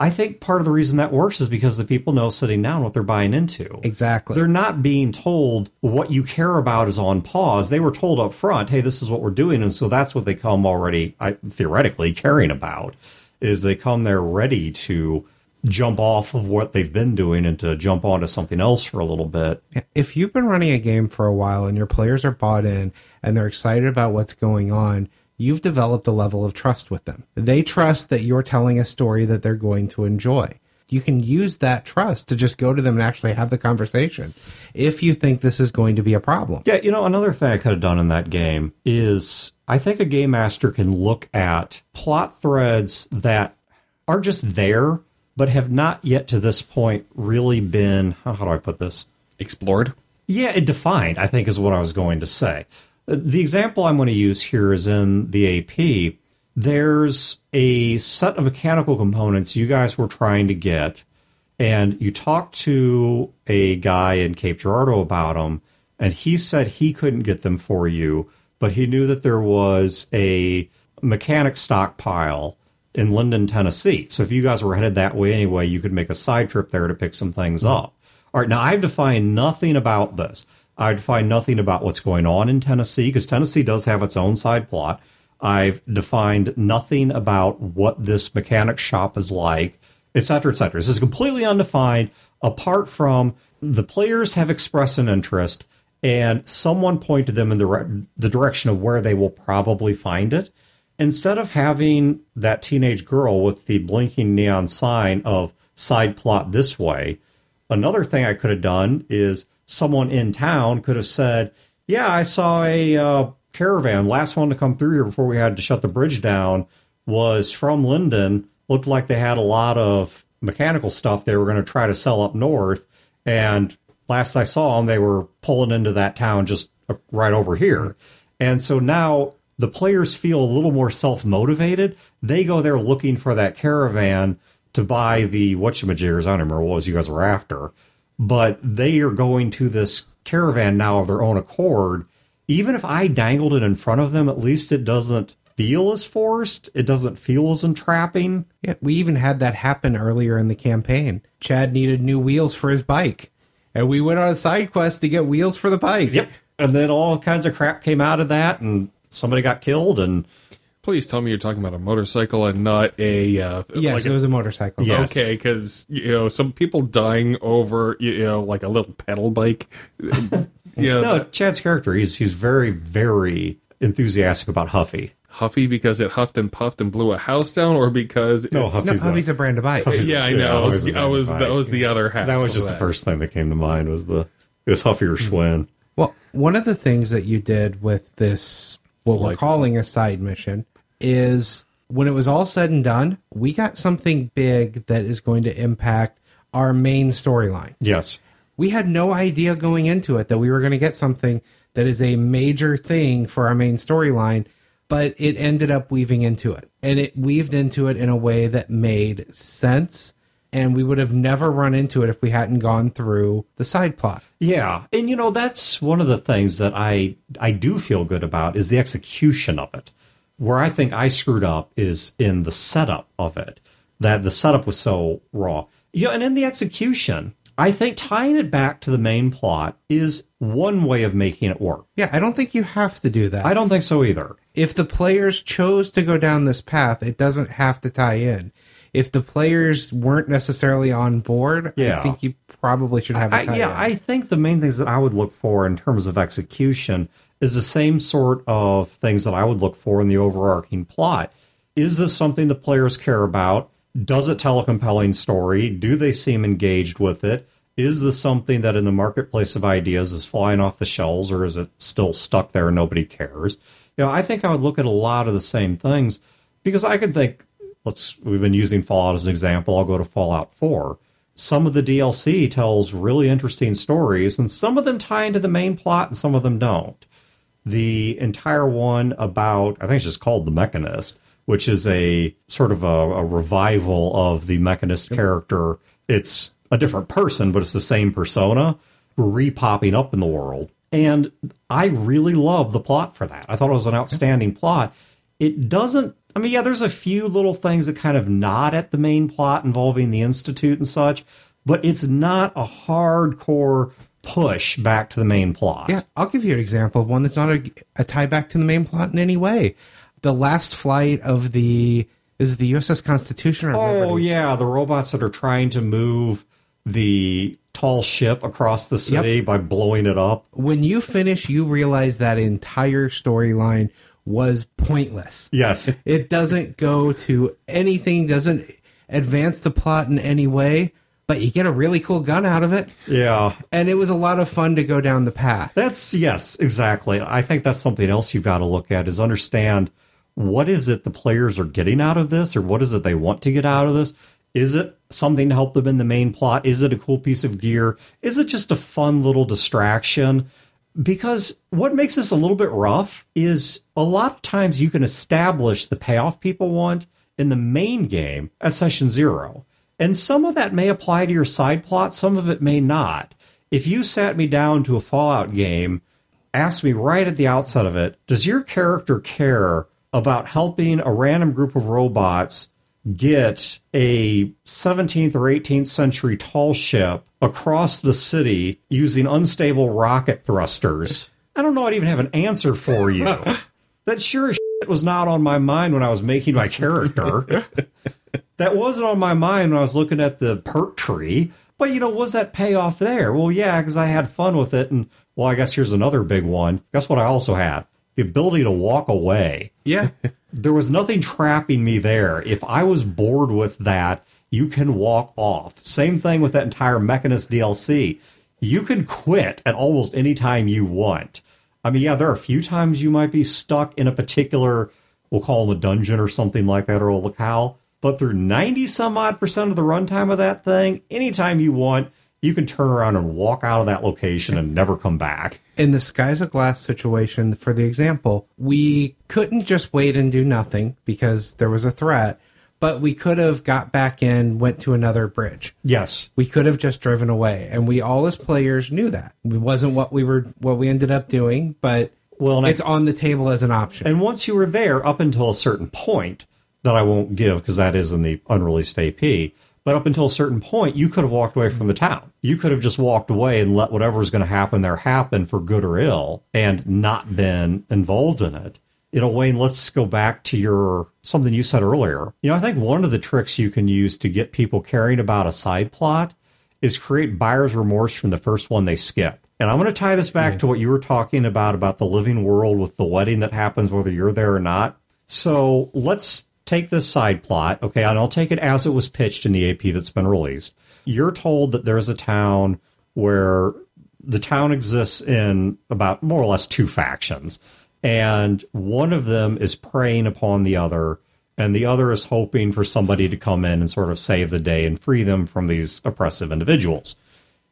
[SPEAKER 1] I think part of the reason that works is because the people know sitting down what they're buying into.
[SPEAKER 2] Exactly.
[SPEAKER 1] They're not being told what you care about is on pause. They were told up front, hey, this is what we're doing. And so that's what they come already, I, theoretically, caring about, is they come there ready to jump off of what they've been doing and to jump onto something else for a little bit.
[SPEAKER 2] if you've been running a game for a while and your players are bought in and they're excited about what's going on, you've developed a level of trust with them. They trust that you're telling a story that they're going to enjoy. You can use that trust to just go to them and actually have the conversation if you think this is going to be a problem.
[SPEAKER 1] Yeah, you know, another thing I could have done in that game is I think a game master can look at plot threads that are just there, but have not yet to this point really been, how, how do I put this?
[SPEAKER 3] Explored.
[SPEAKER 1] Yeah, it defined, I think is what I was going to say. The example I'm going to use here is in the AP. There's a set of mechanical components you guys were trying to get, and you talked to a guy in Cape Girardeau about them, and he said he couldn't get them for you, but he knew that there was a mechanic stockpile in Linden, Tennessee. So if you guys were headed that way anyway, you could make a side trip there to pick some things up. All right, now I've defined nothing about this. I've defined nothing about what's going on in Tennessee because Tennessee does have its own side plot. I've defined nothing about what this mechanic shop is like, et cetera, et cetera. This is completely undefined apart from the players have expressed an interest and someone pointed them in the, re- the direction of where they will probably find it instead of having that teenage girl with the blinking neon sign of side plot this way, another thing I could have done is someone in town could have said, Yeah, I saw a uh, caravan, last one to come through here before we had to shut the bridge down, was from Linden. Looked like they had a lot of mechanical stuff they were going to try to sell up north. And last I saw them, they were pulling into that town just uh, right over here. And so now the players feel a little more self motivated. They go there looking for that caravan to buy the whatchamajiggers. I don't remember what was you guys were after, but they are going to this caravan now of their own accord. Even if I dangled it in front of them, at least it doesn't feel as forced. It doesn't feel as entrapping.
[SPEAKER 2] Yeah, we even had that happen earlier in the campaign. Chad needed new wheels for his bike, and we went on a side quest to get wheels for the bike.
[SPEAKER 1] Yep. And then all kinds of crap came out of that, and somebody got killed, and
[SPEAKER 3] Please tell me you're talking about a motorcycle and not a. Uh,
[SPEAKER 2] Yes,
[SPEAKER 3] like
[SPEAKER 2] it was a motorcycle.
[SPEAKER 1] Yeah.
[SPEAKER 3] Okay, because you know some people dying over you know like a little pedal bike. you know,
[SPEAKER 1] no, Chad's character, he's he's very, very enthusiastic about Huffy.
[SPEAKER 3] Huffy because it huffed and puffed and blew a house down, or because
[SPEAKER 1] No,
[SPEAKER 3] it's-
[SPEAKER 2] No,
[SPEAKER 1] Huffy's a-
[SPEAKER 2] a brand of bike.
[SPEAKER 3] yeah, I
[SPEAKER 1] Yeah,
[SPEAKER 3] know. I was,
[SPEAKER 1] always a
[SPEAKER 3] I was that was
[SPEAKER 1] bike.
[SPEAKER 3] the other half.
[SPEAKER 1] That was
[SPEAKER 3] of
[SPEAKER 1] just the first thing that came to mind was the it was Huffy or Schwinn.
[SPEAKER 2] Well, one of the things that you did with this, what we're
[SPEAKER 3] Like-
[SPEAKER 2] calling a side mission, is when it was all said and done, we got something big that is going to impact our main storyline.
[SPEAKER 1] Yes.
[SPEAKER 2] We had no idea going into it that we were going to get something that is a major thing for our main storyline, but it ended up weaving into it. And it weaved into it in a way that made sense and we would have never run into it if we hadn't gone through the side plot.
[SPEAKER 1] Yeah, and you know that's one of the things that I I do feel good about is the execution of it. Where I think I screwed up is in the setup of it. That the setup was so raw. You know, and in the execution, I think tying it back to the main plot is one way of making it work.
[SPEAKER 2] Yeah, I don't think you have to do that.
[SPEAKER 1] I don't think so either.
[SPEAKER 2] if the players chose to go down this path, it doesn't have to tie in. If the players weren't necessarily on board,
[SPEAKER 1] Yeah.
[SPEAKER 2] I think you probably should have a
[SPEAKER 1] I, yeah,
[SPEAKER 2] in.
[SPEAKER 1] I think the main things that I would look for in terms of execution is the same sort of things that I would look for in the overarching plot. Is this something the players care about? Does it tell a compelling story? Do they seem engaged with it? Is this something that in the marketplace of ideas is flying off the shelves or is it still stuck there and nobody cares? You know, I think I would look at a lot of the same things because I could think, let's, we've been using Fallout as an example. I'll go to Fallout 4 some of the DLC tells really interesting stories, and some of them tie into the main plot, and some of them don't. The entire one about, I think it's just called The Mechanist, which is a sort of a, a revival of the Mechanist character. It's a different person, but it's the same persona re-popping up in the world. And I really love the plot for that. I thought it was an outstanding plot. It doesn't I mean, yeah, there's a few little things that kind of nod at the main plot involving the Institute and such, but it's not a hardcore push back to the main plot.
[SPEAKER 2] Yeah, I'll give you an example of one that's not a, a tie back to the main plot in any way. The last flight of the is it the USS Constitution or
[SPEAKER 1] Oh, yeah, the robots that are trying to move the tall ship across the city by blowing it up.
[SPEAKER 2] When you finish, you realize that entire storyline was pointless.
[SPEAKER 1] Yes.
[SPEAKER 2] It doesn't go to anything, doesn't advance the plot in any way, but you get a really cool gun out of it.
[SPEAKER 1] Yeah.
[SPEAKER 2] And it was a lot of fun to go down the path.
[SPEAKER 1] That's yes, exactly. I think that's something else you've got to look at is understand what is it the players are getting out of this or what is it they want to get out of this? Is it something to help them in the main plot? Is it a cool piece of gear? Is it just a fun little distraction? Because what makes this a little bit rough is a lot of times you can establish the payoff people want in the main game at session zero. And some of that may apply to your side plot, some of it may not. If you sat me down to a Fallout game, asked me right at the outset of it, does your character care about helping a random group of robots get a 17th or 18th century tall ship across the city using unstable rocket thrusters? I don't know I'd even have an answer for you. that sure as shit was not on my mind when I was making my character. that wasn't on my mind when I was looking at the perk tree. But you know, was that payoff there? Well, yeah, because I had fun with it. And well, I guess here's another big one. Guess what? I also had the ability to walk away.
[SPEAKER 2] Yeah.
[SPEAKER 1] There was nothing trapping me there. If I was bored with that, you can walk off. Same thing with that entire Mechanist DLC. You can quit at almost any time you want. I mean, yeah, there are a few times you might be stuck in a particular, we'll call them a dungeon or something like that, or a locale. But through 90 some odd percent of the runtime of that thing, anytime you want, you can turn around and walk out of that location and never come back.
[SPEAKER 2] in the skies of glass situation for the example we couldn't just wait and do nothing because there was a threat but we could have got back in went to another bridge
[SPEAKER 1] Yes.
[SPEAKER 2] we could have just driven away and we all as players knew that it wasn't what we were what we ended up doing but
[SPEAKER 1] Well, and I-
[SPEAKER 2] it's on the table as an option
[SPEAKER 1] And once you were there, up until a certain point that I won't give because that is in the unreleased AP, but up until a certain point, you could have walked away from the town. You could have just walked away and let whatever was going to happen there happen for good or ill and not been involved in it. You know, Wayne, let's go back to your something you said earlier. You know, I think one of the tricks you can use to get people caring about a side plot is create buyer's remorse from the first one they skip. And I'm going to tie this back to what you were talking about about the living world with the wedding that happens whether you're there or not. So let's take this side plot, okay, and I'll take it as it was pitched in the AP that's been released. You're told that there's a town where the town exists in about more or less two factions, and one of them is preying upon the other, and the other is hoping for somebody to come in and sort of save the day and free them from these oppressive individuals.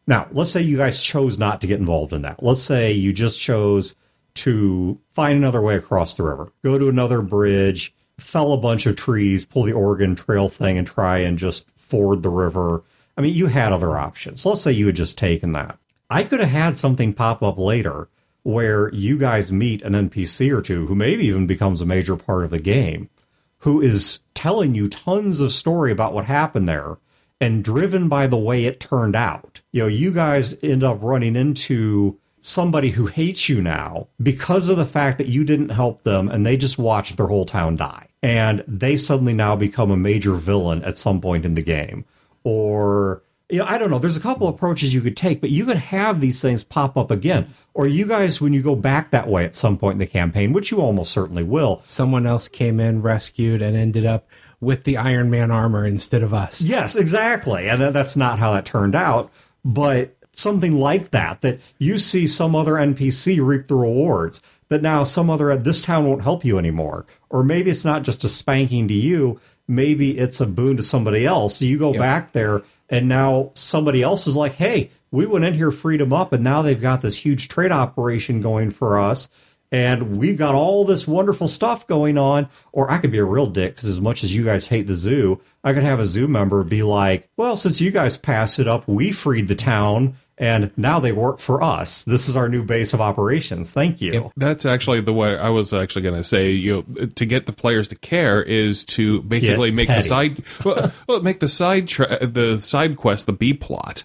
[SPEAKER 1] Now, let's say you guys chose not to get involved in that. Let's say you just chose to find another way across the river, go to another bridge, fell a bunch of trees, pull the Oregon Trail thing, and try and just ford the river. I mean, you had other options. Let's say you had just taken that. I could have had something pop up later where you guys meet an NPC or two who maybe even becomes a major part of the game, who is telling you tons of story about what happened there and driven by the way it turned out. You know, you guys end up running into somebody who hates you now because of the fact that you didn't help them and they just watched their whole town die. And they suddenly now become a major villain at some point in the game. Or you know, I don't know. There's a couple approaches you could take, but you can have these things pop up again. Or you guys, when you go back that way at some point in the campaign, which you almost certainly will.
[SPEAKER 2] Someone else came in, rescued, and ended up with the Iron Man armor instead of us.
[SPEAKER 1] Yes, exactly. And that's not how that turned out. But something like that, that you see some other NPC reap the rewards, that now some other, this town won't help you anymore. Or maybe it's not just a spanking to you, maybe it's a boon to somebody else. So you go yep. back there and now somebody else is like, hey, we went in here, freed them up, and now they've got this huge trade operation going for us. And we've got all this wonderful stuff going on. Or I could be a real dick because, as much as you guys hate the zoo, I could have a zoo member be like, well, since you guys passed it up, we freed the town and now they work for us. This is our new base of operations. Thank you.
[SPEAKER 3] That's actually the way I was actually going to say. You know, to get the players to care is to basically get make petty. the side well, well, make the side tra- the side quest the B plot.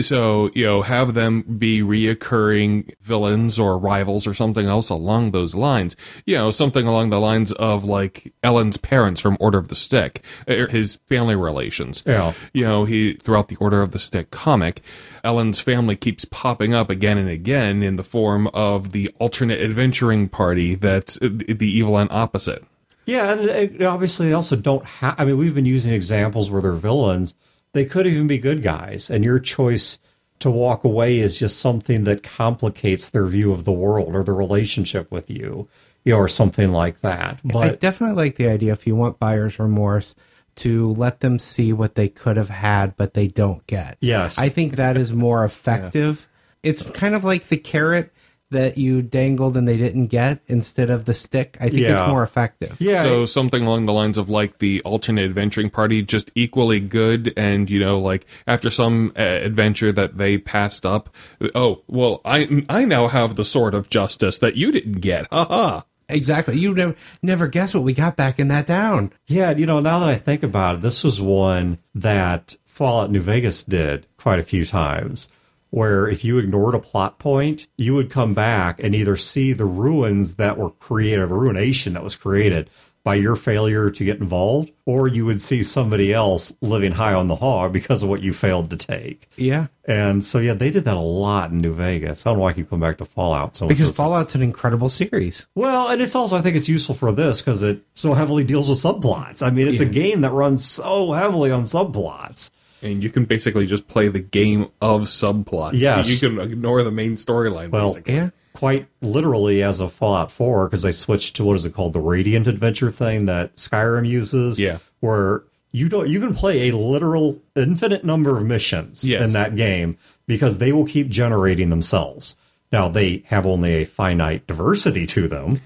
[SPEAKER 3] So, you know, have them be reoccurring villains or rivals or something else along those lines. You know, something along the lines of like Elan's parents from Order of the Stick, er, his family relations.
[SPEAKER 1] Yeah.
[SPEAKER 3] You know, he, throughout the Order of the Stick comic, Elan's family keeps popping up again and again in the form of the alternate adventuring party that's the evil and opposite.
[SPEAKER 1] Yeah, and obviously they also don't have. I mean, we've been using examples where they're villains they could even be good guys, and your choice to walk away is just something that complicates their view of the world or the relationship with you, you know, or something like that. But
[SPEAKER 2] I definitely like the idea if you want buyer's remorse to let them see what they could have had but they don't get.
[SPEAKER 1] Yes.
[SPEAKER 2] I think that is more effective. yeah. It's kind of like the carrot that you dangled and they didn't get instead of the stick. I think yeah. it's more effective.
[SPEAKER 3] Yeah. So something along the lines of like the alternate adventuring party, just equally good. And you know, like after some uh, adventure that they passed up, oh well, I I now have the sword of justice that you didn't get. Ha ha.
[SPEAKER 2] Exactly. You never never guess what we got back in that down.
[SPEAKER 1] Yeah, you know, now that I think about it, this was one that Fallout New Vegas did quite a few times where if you ignored a plot point, you would come back and either see the ruins that were created, the ruination that was created by your failure to get involved, or you would see somebody else living high on the hog because of what you failed to take.
[SPEAKER 2] Yeah.
[SPEAKER 1] And so, yeah, they did that a lot in New Vegas. I don't know why I keep coming back to Fallout. So
[SPEAKER 2] because Fallout's an incredible series.
[SPEAKER 1] Well, and it's also, I think it's useful for this because it so heavily deals with subplots. I mean, it's yeah. a game that runs so heavily on subplots
[SPEAKER 3] and you can basically just play the game of subplots.
[SPEAKER 1] Yes.
[SPEAKER 3] You can ignore the main storyline.
[SPEAKER 1] Well,
[SPEAKER 3] basically.
[SPEAKER 1] yeah. Quite literally, as a Fallout 4, because they switched to what is it called, the Radiant Adventure thing that Skyrim uses.
[SPEAKER 3] Yeah.
[SPEAKER 1] Where you don't, you can play a literal infinite number of missions yes. in that game because they will keep generating themselves. Now they have only a finite diversity to them,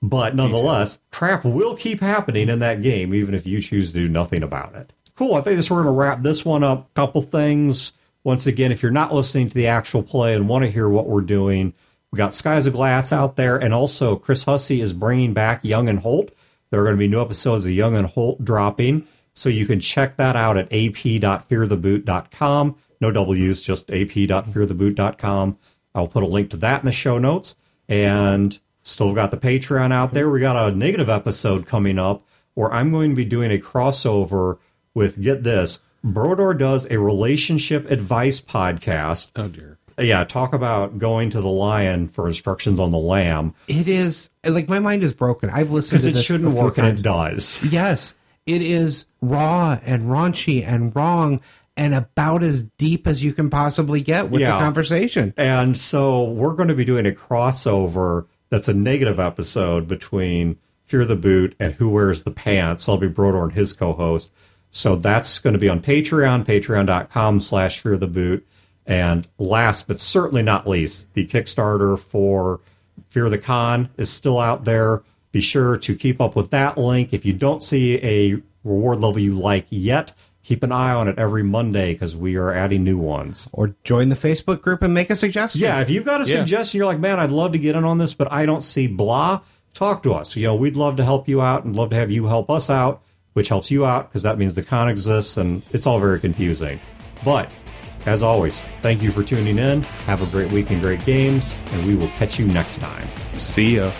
[SPEAKER 1] but nonetheless, crap will keep happening in that game, even if you choose to do nothing about it cool. I think this we're going to wrap this one up. A Couple things. Once again, if you're not listening to the actual play and want to hear what we're doing, we got Skies of Glass out there, and also Chris Hussey is bringing back Young and Holt. There are going to be new episodes of Young and Holt dropping, so you can check that out at ap.feartheboot.com. No W's, just ap.feartheboot.com. I'll put a link to that in the show notes. And still got the Patreon out there. We got a negative episode coming up where I'm going to be doing a crossover with get this Brodor does a relationship advice podcast.
[SPEAKER 3] Oh dear.
[SPEAKER 1] Yeah, talk about going to the lion for instructions on the lamb.
[SPEAKER 2] It is like my mind is broken. I've listened
[SPEAKER 1] because it shouldn't work times. and it does.
[SPEAKER 2] Yes, it is raw and raunchy and wrong and about as deep as you can possibly get with yeah. the conversation.
[SPEAKER 1] And so we're going to be doing a crossover that's a negative episode between Fear the Boot and Who Wears the Pants. I'll be Brodor and his co-host so that's going to be on Patreon, patreon.com slash fear the boot. And last but certainly not least, the Kickstarter for Fear the Con is still out there. Be sure to keep up with that link. If you don't see a reward level you like yet, keep an eye on it every Monday because we are adding new ones.
[SPEAKER 2] Or join the Facebook group and make a suggestion.
[SPEAKER 1] Yeah, if you've got a
[SPEAKER 3] Yeah.
[SPEAKER 1] suggestion, you're like, man, I'd love to get in on this, but I don't see blah. Talk to us. You know, we'd love to help you out and love to have you help us out, which helps you out because that means the con exists and it's all very confusing. But as always, thank you for tuning in. Have a great week and great games, and we will catch you next time.
[SPEAKER 3] See ya.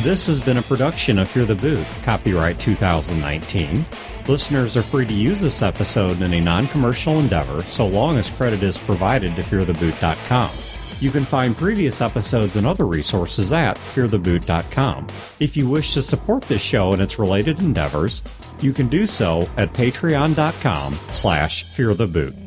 [SPEAKER 1] This has been a production of Fear the Boot, copyright 2019. Listeners are free to use this episode in a non commercial endeavor so long as credit is provided to feartheboot.com. You can find previous episodes and other resources at feartheboot.com. If you wish to support this show and its related endeavors, you can do so at patreon.com slash feartheboot.